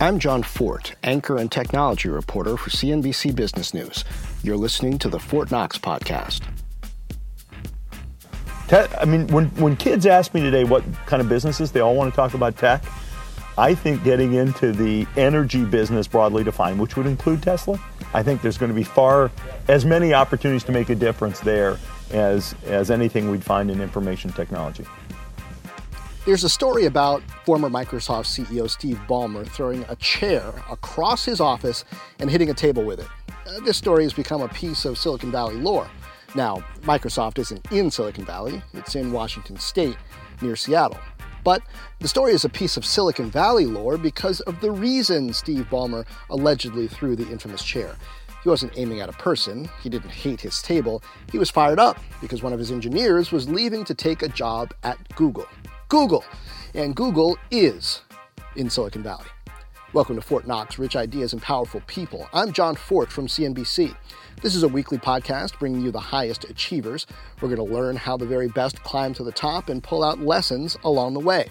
I'm Jon Fortt, anchor and technology reporter for CNBC Business News. You're listening to the Fortt Knox podcast. I mean, when, when kids ask me today what kind of businesses, they all want to talk about tech. I think getting into the energy business broadly defined, which would include Tesla, I think there's going to be far as many opportunities to make a difference there as, as anything we'd find in information technology. There's a story about former Microsoft CEO Steve Ballmer throwing a chair across his office and hitting a table with it. Uh, this story has become a piece of Silicon Valley lore. Now, Microsoft isn't in Silicon Valley, it's in Washington State, near Seattle. But the story is a piece of Silicon Valley lore because of the reason Steve Ballmer allegedly threw the infamous chair. He wasn't aiming at a person, he didn't hate his table, he was fired up because one of his engineers was leaving to take a job at Google. Google. And Google is in Silicon Valley. Welcome to Fortt Knox Rich Ideas and Powerful People. I'm Jon Fortt from CNBC. This is a weekly podcast bringing you the highest achievers. We're going to learn how the very best climb to the top and pull out lessons along the way.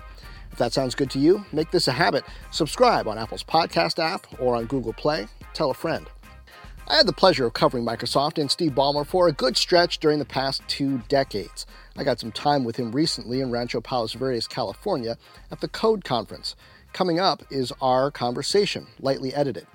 If that sounds good to you, make this a habit. Subscribe on Apple's podcast app or on Google Play. Tell a friend. I had the pleasure of covering Microsoft and Steve Ballmer for a good stretch during the past two decades. I got some time with him recently in Rancho Palos Verdes, California, at the Code Conference. Coming up is our conversation, lightly edited.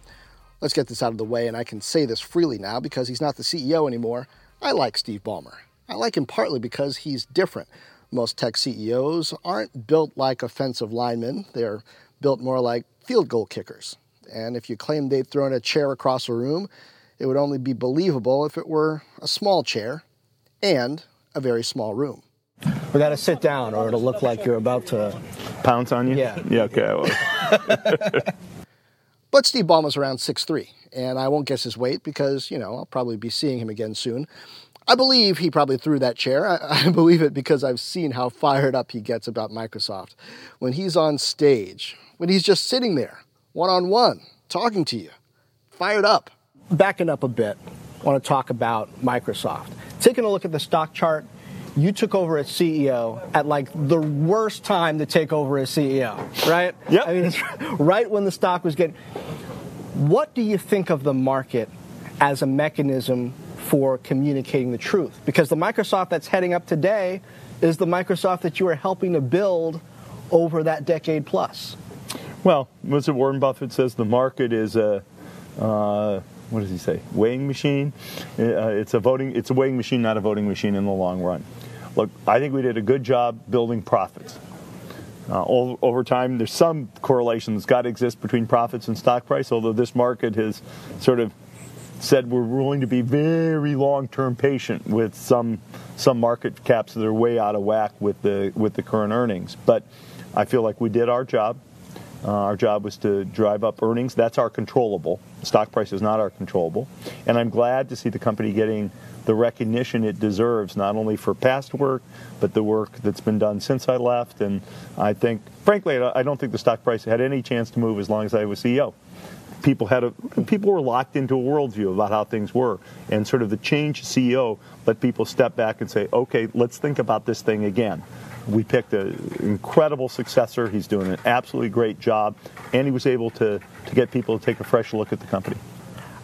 Let's get this out of the way, and I can say this freely now because he's not the CEO anymore. I like Steve Ballmer. I like him partly because he's different. Most tech CEOs aren't built like offensive linemen, they're built more like field goal kickers. And if you claim they've thrown a chair across a room, it would only be believable if it were a small chair and a very small room. We got to sit down, or it'll look like you're about to pounce on you. Yeah. Yeah. Okay. but Steve Ballmer's around 6'3", and I won't guess his weight because you know I'll probably be seeing him again soon. I believe he probably threw that chair. I, I, believe it because I've seen how fired up he gets about Microsoft. When he's on stage, when he's just sitting there, one on one, talking to you, fired up backing up a bit, I want to talk about Microsoft. Taking a look at the stock chart, you took over as CEO at like the worst time to take over as CEO, right? Yeah. I mean, it's right when the stock was getting. What do you think of the market as a mechanism for communicating the truth? Because the Microsoft that's heading up today is the Microsoft that you are helping to build over that decade plus. Well, it Warren Buffett says? The market is a uh, what does he say? Weighing machine. Uh, it's a voting. It's a weighing machine, not a voting machine in the long run. Look, I think we did a good job building profits. Uh, over time, there's some correlation that's got to exist between profits and stock price. Although this market has sort of said we're willing to be very long-term patient with some some market caps that are way out of whack with the with the current earnings. But I feel like we did our job. Uh, our job was to drive up earnings. That's our controllable. Stock price is not our controllable. And I'm glad to see the company getting the recognition it deserves, not only for past work, but the work that's been done since I left. And I think, frankly, I don't think the stock price had any chance to move as long as I was CEO. People had a, people were locked into a worldview about how things were, and sort of the change CEO let people step back and say, okay, let's think about this thing again. We picked an incredible successor. He's doing an absolutely great job, and he was able to, to get people to take a fresh look at the company.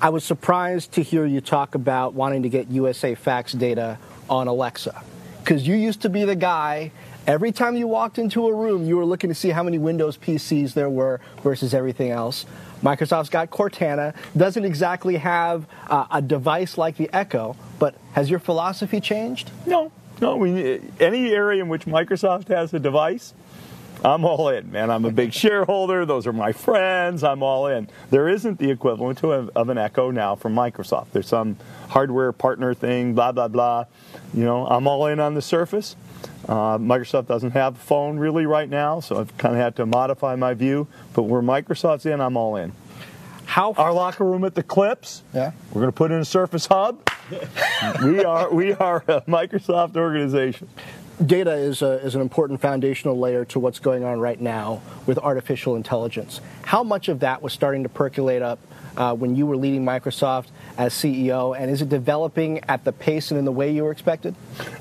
I was surprised to hear you talk about wanting to get USA Facts data on Alexa. Because you used to be the guy, every time you walked into a room, you were looking to see how many Windows PCs there were versus everything else. Microsoft's got Cortana, doesn't exactly have uh, a device like the Echo, but has your philosophy changed? No, no, we, any area in which Microsoft has a device, I'm all in, man. I'm a big shareholder. Those are my friends. I'm all in. There isn't the equivalent to a, of an Echo now from Microsoft. There's some hardware partner thing, blah blah blah. You know, I'm all in on the Surface. Uh, Microsoft doesn't have a phone really right now, so I've kind of had to modify my view. But where Microsoft's in, I'm all in. How our locker room at the Clips? Yeah, we're going to put in a Surface Hub. We are we are a Microsoft organization. data is, a, is an important foundational layer to what's going on right now with artificial intelligence. How much of that was starting to percolate up uh, when you were leading Microsoft as CEO, and is it developing at the pace and in the way you were expected?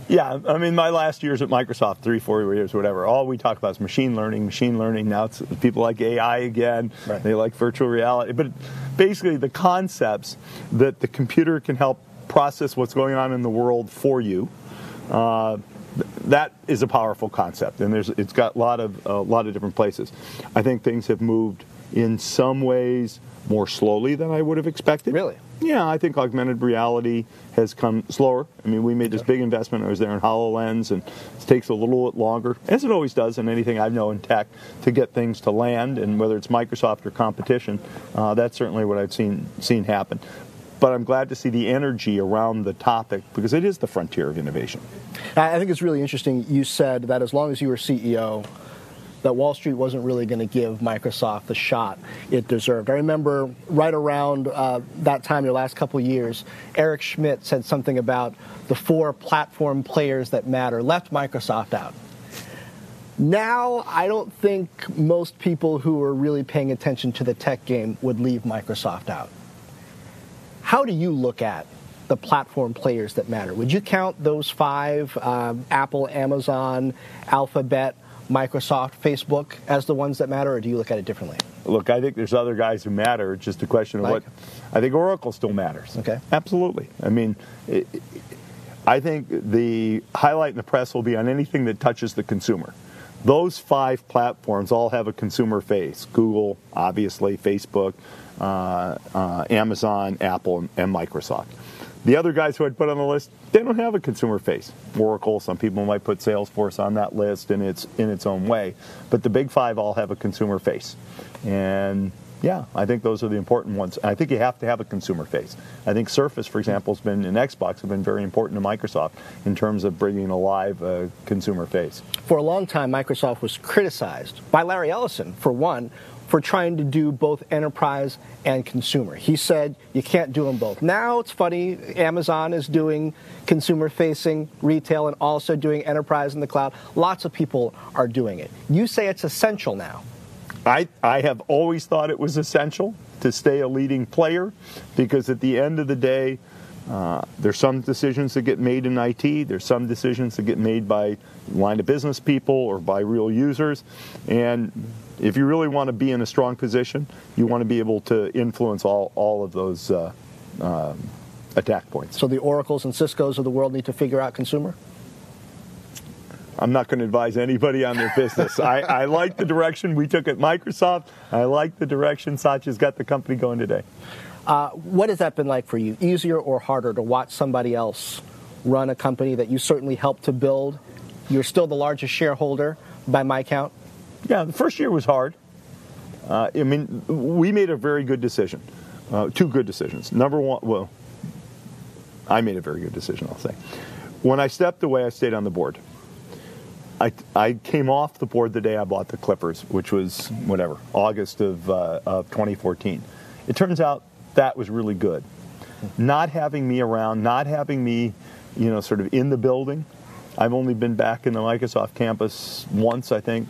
Yeah, I mean, my last years at Microsoft, three, four years, whatever, all we talk about is machine learning, machine learning. Now it's people like AI again, right. they like virtual reality. But basically, the concepts that the computer can help process what's going on in the world for you. Uh, that is a powerful concept, and there's it's got a lot of a lot of different places. I think things have moved in some ways more slowly than I would have expected. Really? Yeah, I think augmented reality has come slower. I mean, we made this big investment. I was there in HoloLens, and it takes a little bit longer, as it always does in anything I know in tech, to get things to land. And whether it's Microsoft or competition, uh, that's certainly what I've seen seen happen. But I'm glad to see the energy around the topic because it is the frontier of innovation. I think it's really interesting. You said that as long as you were CEO, that Wall Street wasn't really going to give Microsoft the shot it deserved. I remember right around uh, that time, the last couple years, Eric Schmidt said something about the four platform players that matter, left Microsoft out. Now, I don't think most people who are really paying attention to the tech game would leave Microsoft out. How do you look at the platform players that matter? Would you count those five, um, Apple, Amazon, Alphabet, Microsoft, Facebook as the ones that matter, or do you look at it differently? Look, I think there's other guys who matter. It's just a question of like? what. I think Oracle still matters. Okay. Absolutely. I mean, it, I think the highlight in the press will be on anything that touches the consumer. Those five platforms all have a consumer face Google, obviously, Facebook, Uh, uh, Amazon, Apple, and, and Microsoft. The other guys who I'd put on the list, they don't have a consumer face. Oracle, some people might put Salesforce on that list in its in its own way, but the big five all have a consumer face, and yeah, I think those are the important ones. I think you have to have a consumer face. I think Surface, for example, has been and Xbox have been very important to Microsoft in terms of bringing alive a consumer face. For a long time, Microsoft was criticized by Larry Ellison, for one, for trying to do both enterprise and consumer. He said you can't do them both. Now it's funny, Amazon is doing consumer facing retail and also doing enterprise in the cloud. Lots of people are doing it. You say it's essential now. I, I have always thought it was essential to stay a leading player because at the end of the day, uh, there's some decisions that get made in IT. There's some decisions that get made by line of business people or by real users. And if you really want to be in a strong position, you want to be able to influence all, all of those uh, uh, attack points. So the Oracles and Cisco's of the world need to figure out consumer? I'm not going to advise anybody on their business. I, I, like the direction we took at Microsoft. I like the direction Satya's got the company going today. Uh, what has that been like for you? Easier or harder to watch somebody else run a company that you certainly helped to build? You're still the largest shareholder by my count. Yeah, the first year was hard. Uh, I mean, we made a very good decision. Uh, two good decisions. Number one, well, I made a very good decision, I'll say. When I stepped away, I stayed on the board. I, I came off the board the day I bought the Clippers, which was whatever, August of, uh, of 2014. It turns out that was really good. Not having me around, not having me, you know, sort of in the building, I've only been back in the Microsoft campus once, I think,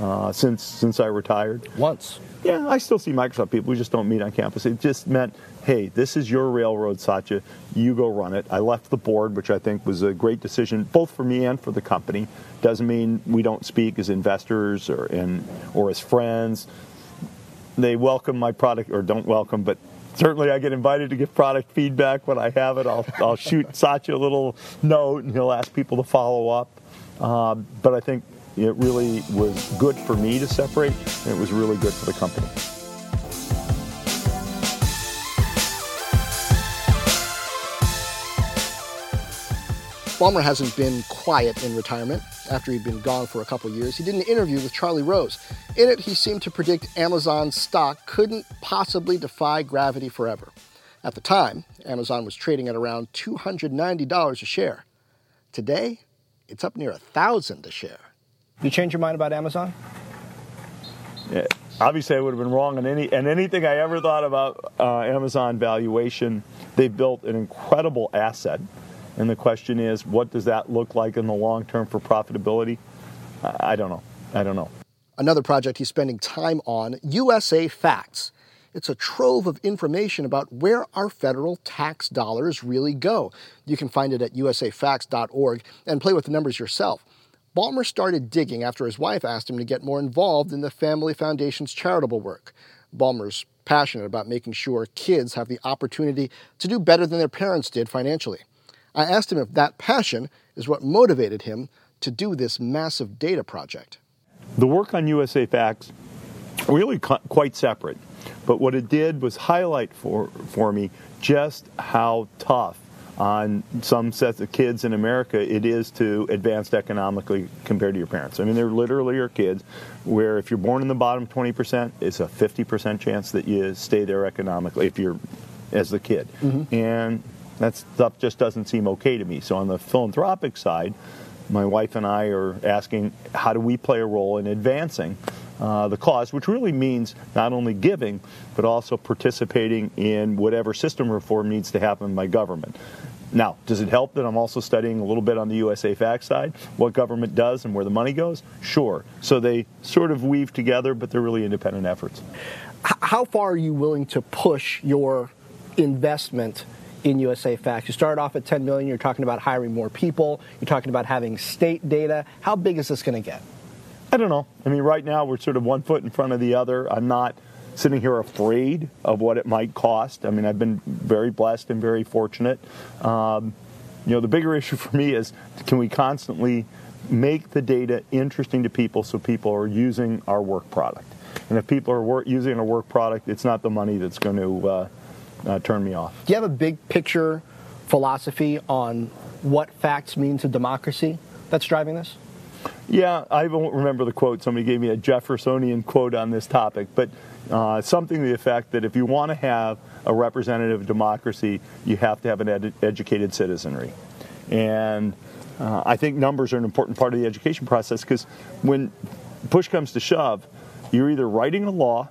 uh, since since I retired. Once. Yeah, I still see Microsoft people. We just don't meet on campus. It just meant, hey, this is your railroad, Satya. You go run it. I left the board, which I think was a great decision, both for me and for the company. Doesn't mean we don't speak as investors or in or as friends. They welcome my product or don't welcome, but certainly I get invited to give product feedback when I have it. I'll, I'll shoot Satya a little note and he'll ask people to follow up. Uh, but I think it really was good for me to separate and it was really good for the company. Ballmer hasn't been quiet in retirement after he'd been gone for a couple years. He did an interview with Charlie Rose. In it, he seemed to predict Amazon's stock couldn't possibly defy gravity forever. At the time, Amazon was trading at around $290 a share. Today, it's up near a thousand a share. You change your mind about Amazon? Yeah, obviously, I would have been wrong on any and anything I ever thought about uh, Amazon valuation. They've built an incredible asset And the question is, what does that look like in the long term for profitability? I don't know. I don't know. Another project he's spending time on USA Facts. It's a trove of information about where our federal tax dollars really go. You can find it at usafacts.org and play with the numbers yourself. Ballmer started digging after his wife asked him to get more involved in the Family Foundation's charitable work. Ballmer's passionate about making sure kids have the opportunity to do better than their parents did financially. I asked him if that passion is what motivated him to do this massive data project. The work on USA Facts really quite separate, but what it did was highlight for for me just how tough on some sets of kids in America it is to advance economically compared to your parents. I mean, there literally are kids where if you're born in the bottom 20%, it's a 50% chance that you stay there economically if you're as the kid. Mm-hmm. And that stuff just doesn't seem okay to me. So on the philanthropic side, my wife and I are asking how do we play a role in advancing uh, the cause, which really means not only giving, but also participating in whatever system reform needs to happen by government. Now, does it help that I'm also studying a little bit on the USA Fact side, what government does and where the money goes? Sure. So they sort of weave together, but they're really independent efforts. How far are you willing to push your investment in USA Facts? You started off at 10 million, you're talking about hiring more people, you're talking about having state data. How big is this going to get? I don't know. I mean, right now we're sort of one foot in front of the other. I'm not sitting here afraid of what it might cost. I mean, I've been very blessed and very fortunate. Um, you know, the bigger issue for me is can we constantly make the data interesting to people so people are using our work product? And if people are work, using our work product, it's not the money that's going to uh, uh, turn me off. Do you have a big picture philosophy on what facts mean to democracy that's driving this? Yeah, I won't remember the quote. Somebody gave me a Jeffersonian quote on this topic, but uh, something to the effect that if you want to have a representative democracy, you have to have an ed- educated citizenry. And uh, I think numbers are an important part of the education process because when push comes to shove, you're either writing a law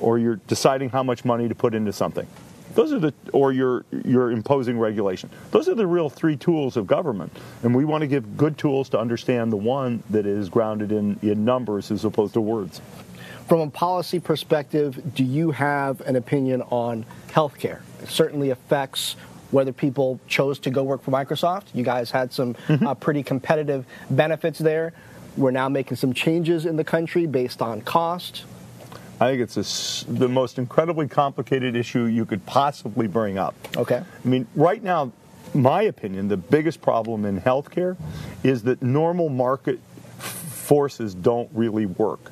or you're deciding how much money to put into something. Those are the, or you're you're imposing regulation. Those are the real three tools of government, and we want to give good tools to understand the one that is grounded in in numbers as opposed to words. From a policy perspective, do you have an opinion on healthcare? It certainly affects whether people chose to go work for Microsoft. You guys had some mm-hmm. uh, pretty competitive benefits there. We're now making some changes in the country based on cost. I think it's a, the most incredibly complicated issue you could possibly bring up. Okay. I mean, right now, my opinion, the biggest problem in healthcare is that normal market forces don't really work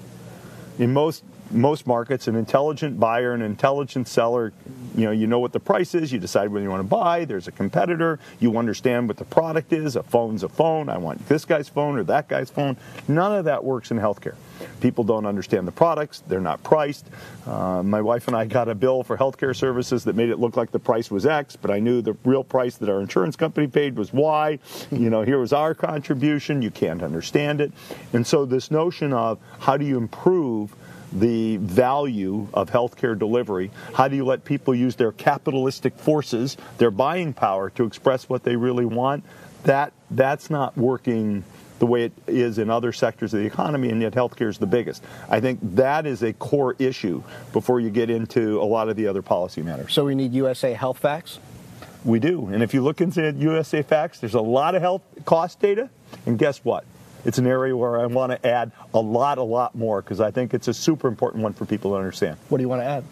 in most most markets, an intelligent buyer, an intelligent seller, you know, you know what the price is, you decide whether you want to buy, there's a competitor, you understand what the product is, a phone's a phone, I want this guy's phone or that guy's phone. None of that works in healthcare. People don't understand the products, they're not priced. Uh, my wife and I got a bill for healthcare services that made it look like the price was X, but I knew the real price that our insurance company paid was Y. You know, here was our contribution, you can't understand it. And so this notion of how do you improve the value of healthcare delivery? How do you let people use their capitalistic forces, their buying power, to express what they really want? That that's not working the way it is in other sectors of the economy, and yet healthcare is the biggest. I think that is a core issue before you get into a lot of the other policy matters. So we need USA Health Facts. We do, and if you look into USA Facts, there's a lot of health cost data, and guess what? It's an area where I want to add a lot, a lot more because I think it's a super important one for people to understand. What do you want to add?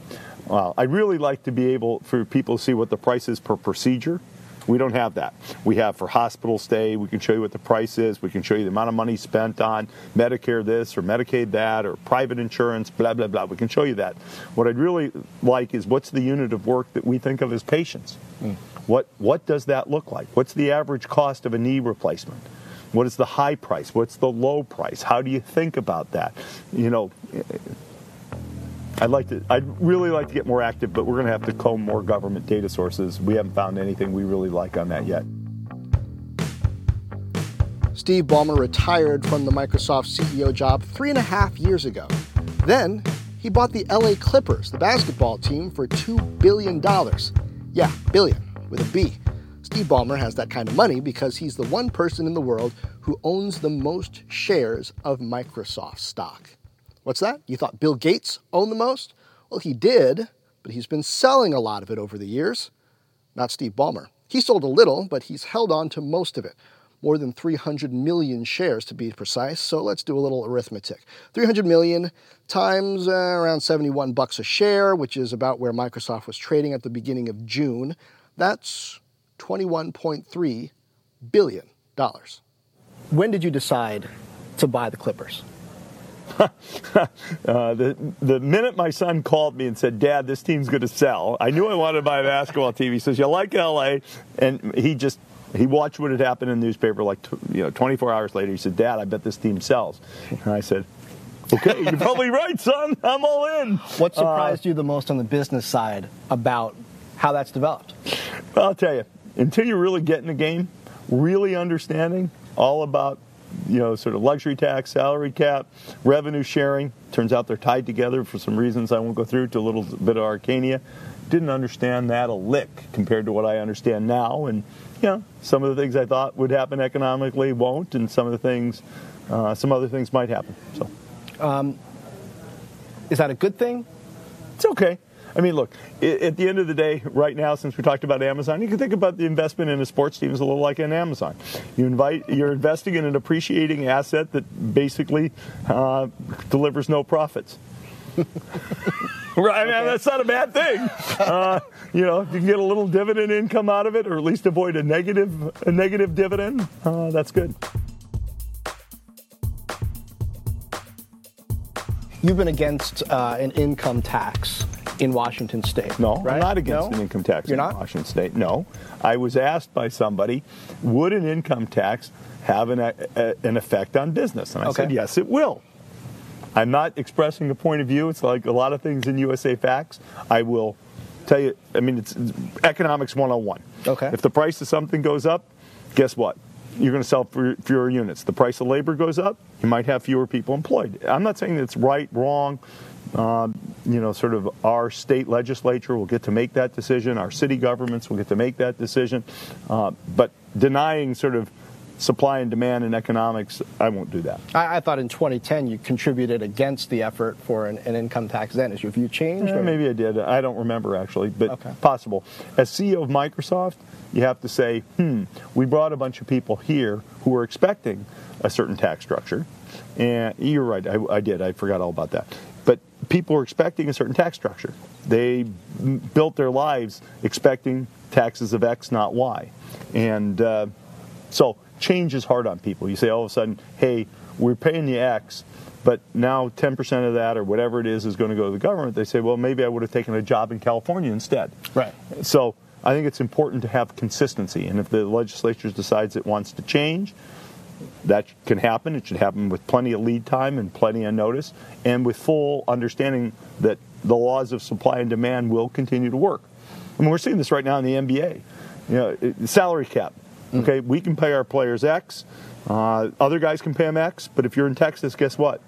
Well, I'd really like to be able for people to see what the price is per procedure. We don't have that. We have for hospital stay, we can show you what the price is. We can show you the amount of money spent on Medicare this or Medicaid that or private insurance, blah, blah, blah. We can show you that. What I'd really like is what's the unit of work that we think of as patients? Mm. What, what does that look like? What's the average cost of a knee replacement? What is the high price? What's the low price? How do you think about that? You know, I'd like to. I'd really like to get more active, but we're going to have to comb more government data sources. We haven't found anything we really like on that yet. Steve Ballmer retired from the Microsoft CEO job three and a half years ago. Then he bought the LA Clippers, the basketball team, for $2 billion. Yeah, billion with a B. Steve Ballmer has that kind of money because he's the one person in the world who owns the most shares of Microsoft stock. What's that? You thought Bill Gates owned the most? Well, he did, but he's been selling a lot of it over the years. Not Steve Ballmer. He sold a little, but he's held on to most of it. More than 300 million shares to be precise. So let's do a little arithmetic. 300 million times uh, around 71 bucks a share, which is about where Microsoft was trading at the beginning of June. That's $21.3 billion. When did you decide to buy the Clippers? uh, the the minute my son called me and said, "Dad, this team's going to sell," I knew I wanted to buy a basketball team. He says, "You like LA?" And he just he watched what had happened in the newspaper. Like you know, 24 hours later, he said, "Dad, I bet this team sells." And I said, "Okay, you're probably right, son. I'm all in." What surprised uh, you the most on the business side about how that's developed? Well, I'll tell you until you really get in the game, really understanding all about you know sort of luxury tax, salary cap, revenue sharing. Turns out they're tied together for some reasons I won't go through. To a little bit of arcania. Didn't understand that a lick compared to what I understand now, and you know some of the things I thought would happen economically won't, and some of the things, uh, some other things might happen. So, um, is that a good thing? It's okay. I mean, look, at the end of the day, right now, since we talked about Amazon, you can think about the investment in a sports team as a little like an Amazon. You invite, you're investing in an appreciating asset that basically uh, delivers no profits. right, okay. that's not a bad thing. Uh, you know, if you can get a little dividend income out of it, or at least avoid a negative a negative dividend, uh, that's good. You've been against uh, an income tax in Washington State. No, right? I'm not against no? an income tax You're in not? Washington State. No, I was asked by somebody, would an income tax have an, a, an effect on business? And I okay. said, yes, it will. I'm not expressing a point of view. It's like a lot of things in USA Facts. I will tell you. I mean, it's, it's economics 101. Okay. If the price of something goes up, guess what? You're going to sell fewer units. The price of labor goes up, you might have fewer people employed. I'm not saying it's right, wrong. Uh, you know, sort of our state legislature will get to make that decision. Our city governments will get to make that decision. Uh, but denying sort of supply and demand in economics, I won't do that. I, I, thought in 2010 you contributed against the effort for an, an income tax then issue. Have you changed? Yeah, maybe I did. I don't remember actually, but okay. possible. As CEO of Microsoft, you have to say, hmm, we brought a bunch of people here who were expecting a certain tax structure. And you're right, I, I did. I forgot all about that. People were expecting a certain tax structure. They built their lives expecting taxes of X, not Y. And uh, so change is hard on people. You say all of a sudden, hey, we're paying the X, but now 10% of that or whatever it is is going to go to the government. They say, well, maybe I would have taken a job in California instead. Right. So I think it's important to have consistency. And if the legislature decides it wants to change, that can happen. It should happen with plenty of lead time and plenty of notice, and with full understanding that the laws of supply and demand will continue to work. I mean, we're seeing this right now in the NBA. You know, salary cap. Mm. Okay, we can pay our players X. Uh, other guys can pay them X. But if you're in Texas, guess what?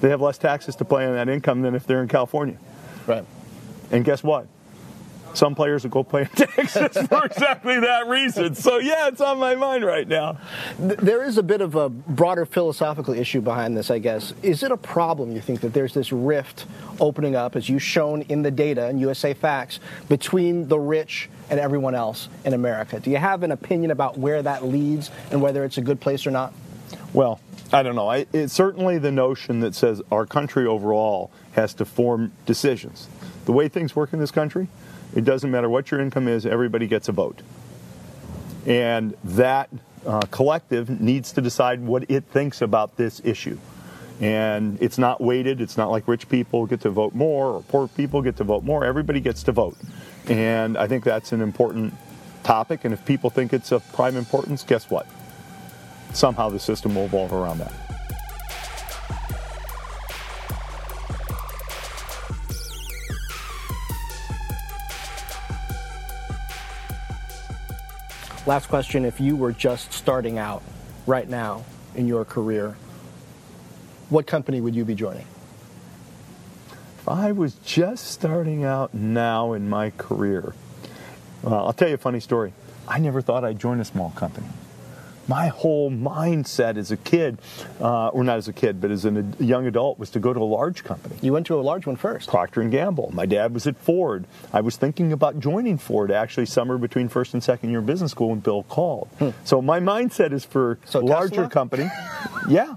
They have less taxes to pay on that income than if they're in California. Right. And guess what? Some players will go play in Texas for exactly that reason. So yeah, it's on my mind right now. There is a bit of a broader philosophical issue behind this, I guess. Is it a problem you think that there's this rift opening up, as you've shown in the data and USA Facts, between the rich and everyone else in America? Do you have an opinion about where that leads and whether it's a good place or not? Well, I don't know. I, it's certainly the notion that says our country overall has to form decisions. The way things work in this country, it doesn't matter what your income is, everybody gets a vote. And that uh, collective needs to decide what it thinks about this issue. And it's not weighted. It's not like rich people get to vote more or poor people get to vote more. Everybody gets to vote. And I think that's an important topic. And if people think it's of prime importance, guess what? Somehow the system will evolve around that. Last question if you were just starting out right now in your career, what company would you be joining? If I was just starting out now in my career, well, I'll tell you a funny story. I never thought I'd join a small company. My whole mindset as a kid, uh, or not as a kid, but as a young adult, was to go to a large company. You went to a large one first. Procter and Gamble. My dad was at Ford. I was thinking about joining Ford actually summer between first and second year of business school when Bill called. Hmm. So my mindset is for So larger Tesla? company. yeah.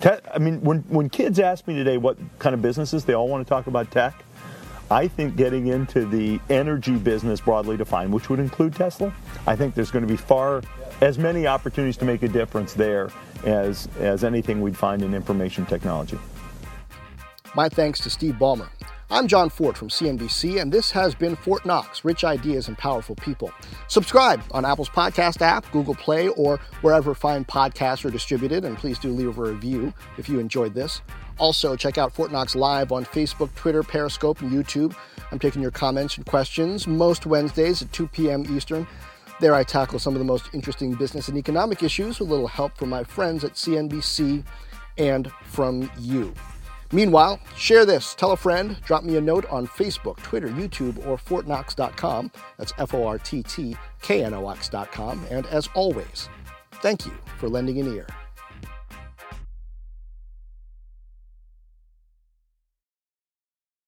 Te- I mean, when when kids ask me today what kind of businesses they all want to talk about tech, I think getting into the energy business broadly defined, which would include Tesla, I think there's going to be far as many opportunities to make a difference there as as anything we'd find in information technology. My thanks to Steve Ballmer. I'm Jon Fortt from CNBC, and this has been Fortt Knox Rich Ideas and Powerful People. Subscribe on Apple's podcast app, Google Play, or wherever fine podcasts are distributed, and please do leave a review if you enjoyed this. Also, check out Fortt Knox Live on Facebook, Twitter, Periscope, and YouTube. I'm taking your comments and questions most Wednesdays at 2 p.m. Eastern. There, I tackle some of the most interesting business and economic issues with a little help from my friends at CNBC and from you. Meanwhile, share this, tell a friend, drop me a note on Facebook, Twitter, YouTube, or forttknox.com. That's F O R T T K N O X.com. And as always, thank you for lending an ear.